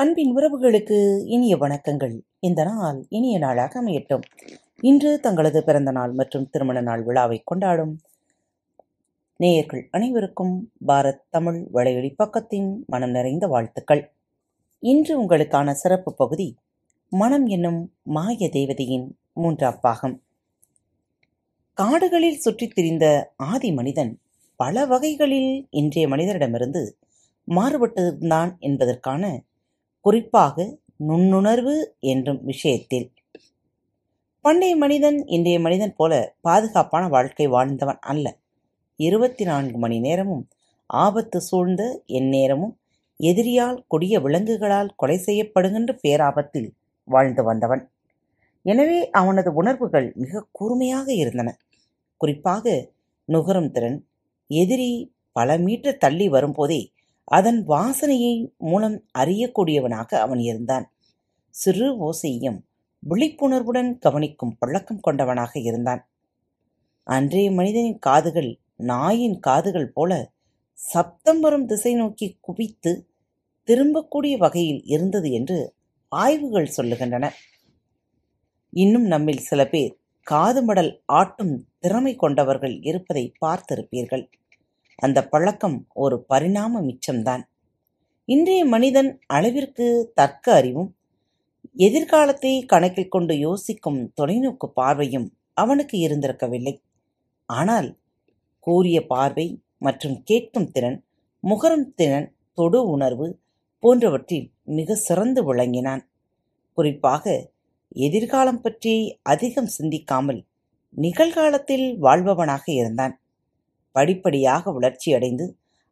அன்பின் உறவுகளுக்கு இனிய வணக்கங்கள். இந்த நாள் இனிய நாளாக அமையட்டும். இன்று தங்களது பிறந்த நாள் மற்றும் திருமண நாள் விழாவை கொண்டாடும் நேயர்கள் அனைவருக்கும் பாரத் தமிழ் வலையொலி பக்கத்தின் மனம் நிறைந்த வாழ்த்துக்கள். இன்று உங்களுக்கான சிறப்பு பகுதி மனம் என்னும் மாய தேவதையின் மூன்றாம் பாகம். காடுகளில் சுற்றித் திரிந்த ஆதி மனிதன் பல வகைகளில் இன்றைய மனிதரிடமிருந்து மாறுபட்டிருந்தான் என்பதற்கான குறிப்பாக நுண்ணுணர்வு என்றும் விஷயத்தில். பண்டைய மனிதன் இன்றைய மனிதன் போல பாதுகாப்பான வாழ்க்கை வாழ்ந்தவன் அல்ல. இருபத்தி நான்கு மணி நேரமும் ஆபத்து சூழ்ந்த எந்நேரமும் எதிரியால் கொடிய விலங்குகளால் கொலை செய்யப்படுகின்ற பேராபத்தில் வாழ்ந்து வந்தவன். எனவே அவனது உணர்வுகள் மிக கூர்மையாக இருந்தன. குறிப்பாக நுகரும் திறன் எதிரி பல மீட்டர் தள்ளி வரும்போதே அதன் வாசனையை மூலம் அறியக்கூடியவனாக அவன் இருந்தான். சிறு ஓசையும் விழிப்புணர்வுடன் கவனிக்கும் பழக்கம் கொண்டவனாக இருந்தான். அன்றைய மனிதனின் காதுகள் நாயின் காதுகள் போல சப்தம் வரும் திசை நோக்கி குவித்து திரும்பக்கூடிய வகையில் இருந்தது என்று ஆய்வுகள் சொல்லுகின்றன. இன்னும் நம்மில் சில பேர் காதுமடல் ஆட்டும் திறமை கொண்டவர்கள் இருப்பதை பார்த்திருப்பீர்கள். அந்த பழக்கம் ஒரு பரிணாம மிச்சம்தான். இன்றைய மனிதன் அளவிற்கு தர்க்க அறிவும் எதிர்காலத்தை கணக்கில் கொண்டு யோசிக்கும் தொலைநோக்கு பார்வையும் அவனுக்கு இருந்திருக்கவில்லை. ஆனால் கூறிய பார்வை மற்றும் கேட்கும் திறன் முகரும் திறன் தொடு உணர்வு போன்றவற்றில் மிக சிறந்து விளங்கினான். குறிப்பாக எதிர்காலம் பற்றி அதிகம் சிந்திக்காமல் நிகழ்காலத்தில் வாழ்பவனாக இருந்தான். படிப்படியாக வளர்ச்சியடைந்து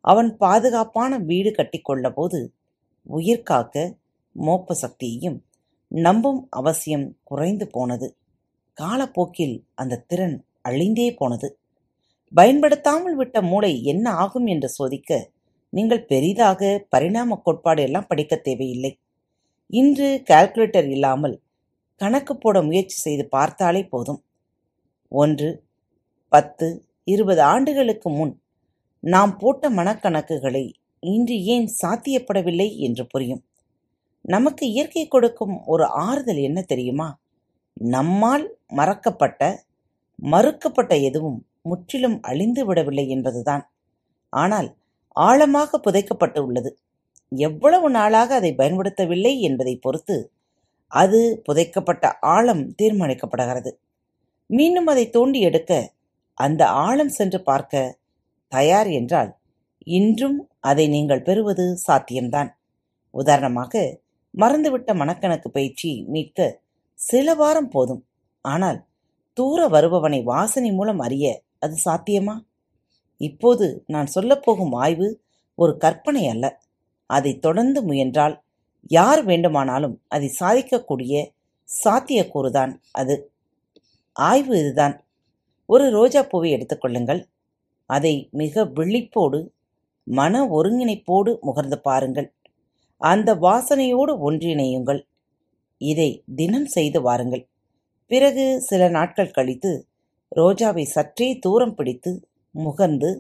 அவன் பாதுகாப்பான வீடு கட்டிக்கொள்ள போது உயிர் காக்க மோப்ப சக்தியையும் நம்பும் அவசியம் குறைந்து போனது. காலப்போக்கில் அந்த திறன் அழிந்தே போனது. பயன்படுத்தாமல் விட்ட மூளை என்ன ஆகும் என்று சோதிக்க நீங்கள் பெரிதாக பரிணாம கோட்பாடு எல்லாம் படிக்க தேவையில்லை. இன்று கால்குலேட்டர் இல்லாமல் கணக்கு போட முயற்சி செய்து பார்த்தாலே போதும். ஒன்று பத்து இருபது ஆண்டுகளுக்கு முன் நாம் போட்ட மனக்கணக்குகளை இன்று ஏன் சாத்தியப்படவில்லை என்று புரியும். நமக்கு இயற்கை கொடுக்கும் ஒரு ஆறுதல் என்ன தெரியுமா? நம்மால் மறக்கப்பட்ட மறுக்கப்பட்ட எதுவும் முற்றிலும் அழிந்து விடவில்லை என்பதுதான். ஆனால் ஆழமாக புதைக்கப்பட்டு உள்ளது. எவ்வளவு நாளாக அதை பயன்படுத்தவில்லை என்பதை பொறுத்து அது புதைக்கப்பட்ட ஆழம் தீர்மானிக்கப்படுகிறது. மீண்டும் அதை தோண்டி எடுக்க அந்த ஆழம் சென்று பார்க்க தயார் என்றால் இன்றும் அதை நீங்கள் பெறுவது சாத்தியம்தான். உதாரணமாக மறந்துவிட்ட மனக்கணக்கு பயிற்சி மீட்க சில வாரம் போதும். ஆனால் தூர வருபவனை வாசனை மூலம் அறிய அது சாத்தியமா? இப்போது நான் சொல்லப்போகும் ஆய்வு ஒரு கற்பனை அல்ல. அதை தொடர்ந்து முயன்றால் யார் வேண்டுமானாலும் அதை சாதிக்கக்கூடிய சாத்தியக்கூறுதான் அது. ஆய்வு இதுதான். ஒரு ரோஜா பூவை எடுத்துக்கொள்ளுங்கள் அதை மிக விழிப்போடு மன ஒருங்கிணைப்போடு முகர்ந்து பாருங்கள். அந்த வாசனையோடு ஒன்றிணையுங்கள். இதை தினம் செய்து வாருங்கள். பிறகு சில நாட்கள் கழித்து ரோஜாவை சற்றே தூரம் பிடித்து முகர்ந்து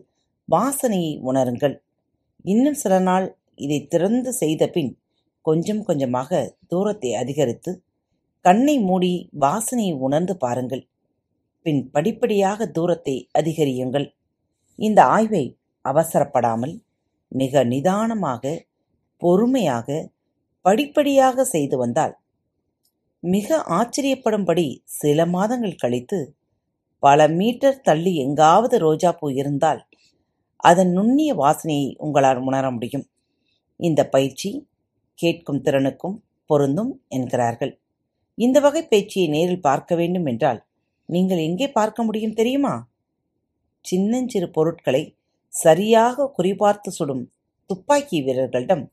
வாசனையை உணருங்கள். இன்னும் சில நாள் இதை திறந்து செய்த பின் கொஞ்சம் கொஞ்சமாக தூரத்தை அதிகரித்து கண்ணை மூடி வாசனையை உணர்ந்து பாருங்கள். பின் படிப்படியாக தூரத்தை அதிகரியுங்கள். இந்த ஆய்வை அவசரப்படாமல் மிக நிதானமாக பொறுமையாக படிப்படியாக செய்து வந்தால் மிக ஆச்சரியப்படும்படி சில மாதங்கள் கழித்து பல மீட்டர் தள்ளி எங்காவது ரோஜாப்பூ இருந்தால் அதன் நுண்ணிய வாசனையை உங்களால் உணர முடியும். இந்த பயிற்சி கேட்கும் திறனுக்கும் பொருந்தும் என்கிறார்கள். இந்த வகை பயிற்சியை நேரில் பார்க்க வேண்டும் என்றால் நீங்கள் எங்கே பார்க்க முடியும் தெரியுமா? சின்னஞ்சிறு பொருட்களை சரியாக குறிபார்த்து சுடும் துப்பாக்கி வீரர்களிடம்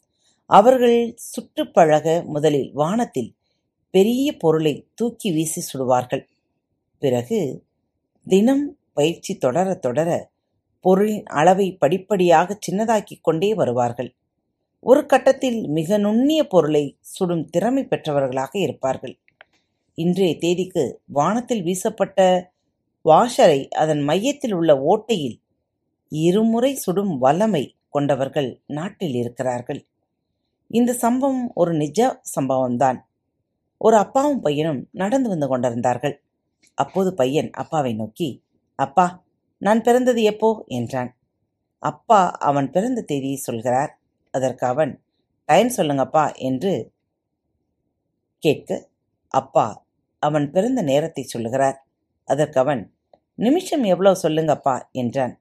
அவர்கள் சுற்றுப்பழக முதலில் வானத்தில் பெரிய பொருளை தூக்கி வீசி சுடுவார்கள். பிறகு தினம் பயிற்சி தொடர தொடர பொருளின் அளவை படிப்படியாக சின்னதாக்கிக் கொண்டே வருவார்கள். ஒரு கட்டத்தில் மிக நுண்ணிய பொருளை சுடும் திறமை பெற்றவர்களாக இருப்பார்கள். இன்றைய தேதிக்கு வானத்தில் வீசப்பட்ட வாஷரை அதன் மையத்தில் உள்ள ஓட்டையில் இருமுறை சுடும் வல்லமை கொண்டவர்கள் நாட்டில் இருக்கிறார்கள். இந்த சம்பவம் ஒரு நிஜ சம்பவம்தான். ஒரு அப்பாவும் பையனும் நடந்து வந்து கொண்டிருந்தார்கள். அப்போது பையன் அப்பாவை நோக்கி அப்பா நான் பிறந்தது எப்போ? என்றான். அப்பா அவன் பிறந்த தேதியை சொல்கிறார். அதற்கு அவன் டைம் சொல்லுங்கப்பா என்று கேட்க அப்பா அவன் பிறந்த நேரத்தை சொல்லுகிறார். அதற்கு அவன் நிமிஷம் எவ்வளோ சொல்லுங்கப்பா என்றான்.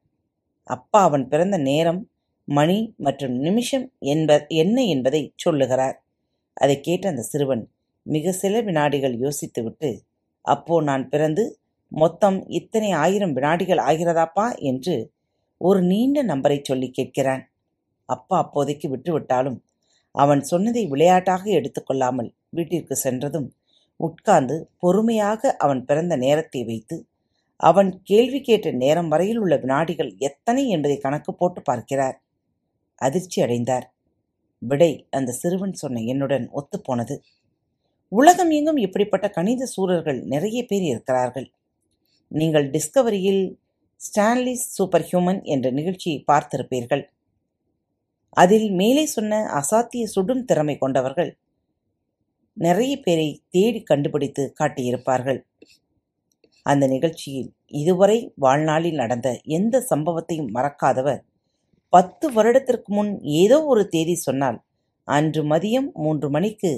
அப்பா அவன் பிறந்த நேரம் மணி மற்றும் நிமிஷம் என்ப என்ன என்பதை சொல்லுகிறார். அதை கேட்ட அந்த சிறுவன் மிக சில வினாடிகள் யோசித்துவிட்டு அப்போ நான் பிறந்து மொத்தம் இத்தனை ஆயிரம் வினாடிகள் ஆகிறதாப்பா? என்று ஒரு நீண்ட நம்பரை சொல்லி கேட்கிறான். அப்பா அப்போதைக்கு விட்டுவிட்டாலும் அவன் சொன்னதை விளையாட்டாக எடுத்துக்கொள்ளாமல் வீட்டிற்கு சென்றதும் உட்கார்ந்து பொறுமையாக அவன் பிறந்த நேரத்தை வைத்து அவன் கேள்வி கேட்ட நேரம் வரையில் உள்ள வினாடிகள் எத்தனை என்பதை கணக்கு போட்டு பார்க்கிறார். அதிர்ச்சி அடைந்தார். விடை அந்த சிறுவன் சொன்ன என்னுடன் ஒத்துப்போனது. உலகம் எங்கும் இப்படிப்பட்ட கணித சூரர்கள் நிறைய பேர் இருக்கிறார்கள். நீங்கள் டிஸ்கவரியில் ஸ்டான்லிஸ் சூப்பர் ஹியூமன் என்ற நிகழ்ச்சியை பார்த்திருப்பீர்கள். அதில் மேலே சொன்ன அசாத்திய சுடும் திறமை கொண்டவர்கள் நிறைய பேரை தேடி கண்டுபிடித்து காட்டியிருப்பார்கள். அந்த நிகழ்ச்சியில் இதுவரை வாழ்நாளில் நடந்த எந்த சம்பவத்தையும் மறக்காதவர். பத்து வருடத்திற்கு முன் ஏதோ ஒரு தேதி சொன்னால் அன்று மதியம் மூன்று மணிக்கு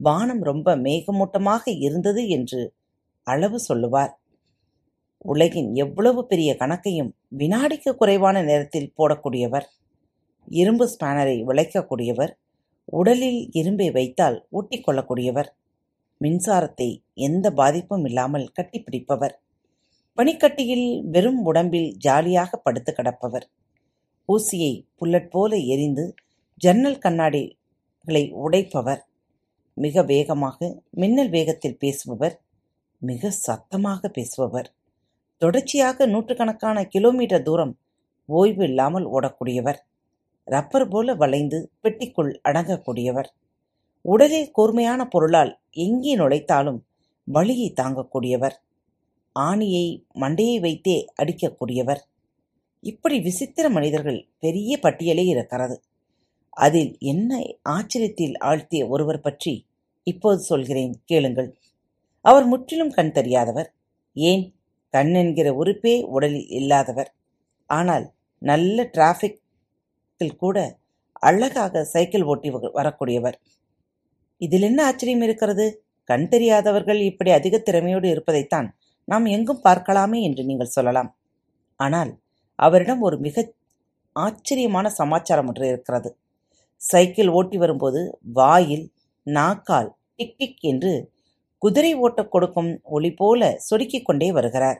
வானம் ரொம்ப மேகமூட்டமாக இருந்தது என்று அளவு சொல்லுவார். உலகின் எவ்வளவு பெரிய கணக்கையும் வினாடிக்கு குறைவான நேரத்தில் போடக்கூடியவர். இரும்பு ஸ்பேனரை விளைக்கக்கூடியவர். உடலில் இரும்பை வைத்தால் ஊட்டிக்கொள்ளக்கூடியவர் மின்சாரத்தை எந்த பாதிப்பும் இல்லாமல் கட்டிப்பிடிப்பவர். பனிக்கட்டியில் வெறும் உடம்பில் ஜாலியாக படுத்து கிடப்பவர். ஊசியை புல்லட் போல எரிந்து ஜன்னல் கண்ணாடிகளை உடைப்பவர். மிக வேகமாக மின்னல் வேகத்தில் பேசுபவர். மிக சத்தமாக பேசுபவர். தொடர்ச்சியாக நூற்றுக்கணக்கான கிலோமீட்டர் தூரம் ஓய்வு இல்லாமல் ஓடக்கூடியவர். ரப்பர் போல வளைந்து பெட்டிக்குள் அடங்கக்கூடியவர். உடலில் கூர்மையான பொருளால் எங்கே நுழைத்தாலும் வழியை தாங்கக்கூடியவர். ஆணியை மண்டையை வைத்தே அடிக்கக்கூடியவர். இப்படி விசித்திர மனிதர்கள் பெரிய பட்டியலே இருக்கிறது. அதில் என்ன ஆச்சரியத்தில் ஆழ்த்திய ஒருவர் பற்றி இப்போது சொல்கிறேன் கேளுங்கள். அவர் முற்றிலும் கண் தெரியாதவர். ஏன்? கண் என்கிற உறுப்பே உடலில் இல்லாதவர். ஆனால் நல்ல டிராஃபிக் டிராஃபிக்கில் கூட அழகாக சைக்கிள் ஓட்டி வரக்கூடியவர். இதில் என்ன ஆச்சரியம் இருக்கிறது? கண் தெரியாதவர்கள் இப்படி அதிக திறமையோடு இருப்பதைத்தான் நாம் எங்கும் பார்க்கலாமே என்று நீங்கள் சொல்லலாம். ஆனால் அவரிடம் ஒரு மிக ஆச்சரியமான சமாச்சாரம் ஒன்று இருக்கிறது. சைக்கிள் ஓட்டி வரும்போது வாயில் நாக்கால் டிக் டிக் என்று குதிரை ஓட்டக் கொடுக்கும் ஒளி போல சொடுக்கிக் கொண்டே வருகிறார்.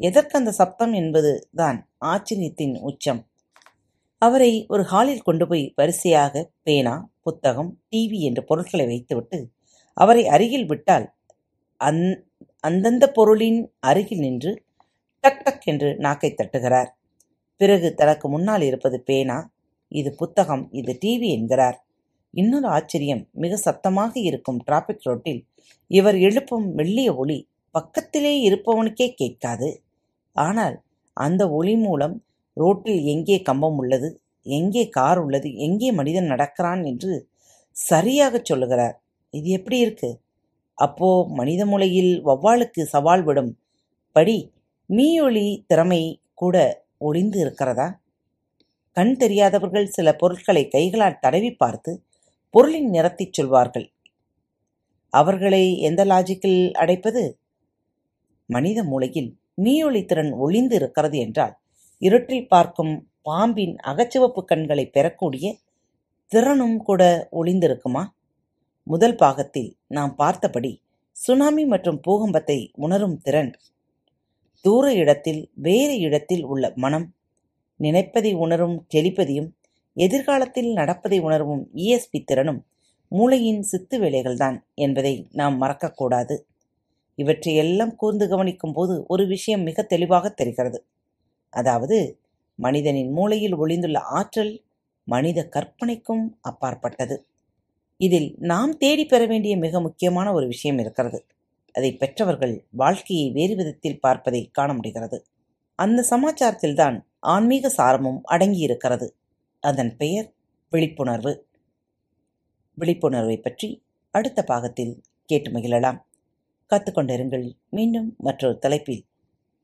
எதற்கு அந்த சப்தம் என்பது தான் ஆச்சரியத்தின் உச்சம். அவரை ஒரு ஹாலில் கொண்டு போய் வரிசையாக பேனா புத்தகம் டிவி என்ற பொருட்களை வைத்துவிட்டு அவரை அருகில் விட்டால் அந் அந்தந்த பொருளின் அருகில் நின்று டக் டக் என்று நாக்கை தட்டுகிறார். பிறகு தனக்கு முன்னால் இருப்பது பேனா இது புத்தகம் இது டிவி என்கிறார். இன்னொரு ஆச்சரியம் மிக சத்தமாக இருக்கும் டிராபிக் ரோட்டில் இவர் எழுப்பும் மெல்லிய ஒளி பக்கத்திலே இருப்பவனுக்கே கேட்காது. ஆனால் அந்த ஒளி மூலம் ரோட்டில் எங்கே கம்பம் உள்ளது? எங்கே கார் உள்ளது? எங்கே மனிதன் நடக்கிறான் என்று சரியாக சொல்லுகிறார். இது எப்படி இருக்கு? அப்போ மனித மூளையில் வவ்வாளுக்கு சவால் விடும் படி மீயொலி திறமை கூட ஒளிந்து இருக்கிறதா? கண் தெரியாதவர்கள் சில பொருட்களை கைகளால் தடவி பார்த்து பொருளின் நிறத்தை சொல்வார்கள். அவர்களை எந்த லாஜிக்கில் அடைப்பது? மனித மூளையில் மீயொளி திறன் ஒளிந்து இருக்கிறது என்றால் இருட்டில் பார்க்கும் பாம்பின் அகச்சிவப்பு கண்களை பெறக்கூடிய திறனும் கூட ஒளிந்திருக்குமா? முதல் பாகத்தில் நாம் பார்த்தபடி சுனாமி மற்றும் பூகம்பத்தை உணரும் திறன். தூர இடத்தில் வேறு இடத்தில் உள்ள மனம் நினைப்பதை உணரும் டெலிபதியும் எதிர்காலத்தில் நடப்பதை உணர்வும் இஎஸ்பி திறனும் மூளையின் சித்து வேலைகள்தான் என்பதை நாம் மறக்கக்கூடாது. இவற்றையெல்லாம் கூர்ந்து கவனிக்கும் போது ஒரு விஷயம் மிக தெளிவாக தெரிகிறது. அதாவது மனிதனின் மூளையில் ஒளிந்துள்ள ஆற்றல் மனித கற்பனைக்கும் அப்பாற்பட்டது. இதில் நாம் தேடி பெற வேண்டிய மிக முக்கியமான ஒரு விஷயம் இருக்கிறது. அதை பெற்றவர்கள் வாழ்க்கையை வேறு விதத்தில் பார்ப்பதை காண முடிகிறது. அந்த சமாச்சாரத்தில்தான் ஆன்மீக சாரமும் அடங்கியிருக்கிறது. அதன் பெயர் விழிப்புணர்வு. விழிப்புணர்வை பற்றி அடுத்த பாகத்தில் கேட்டு மகிழலாம். கற்றுக்கொண்டிருங்கள் மீண்டும் மற்றொரு தலைப்பில்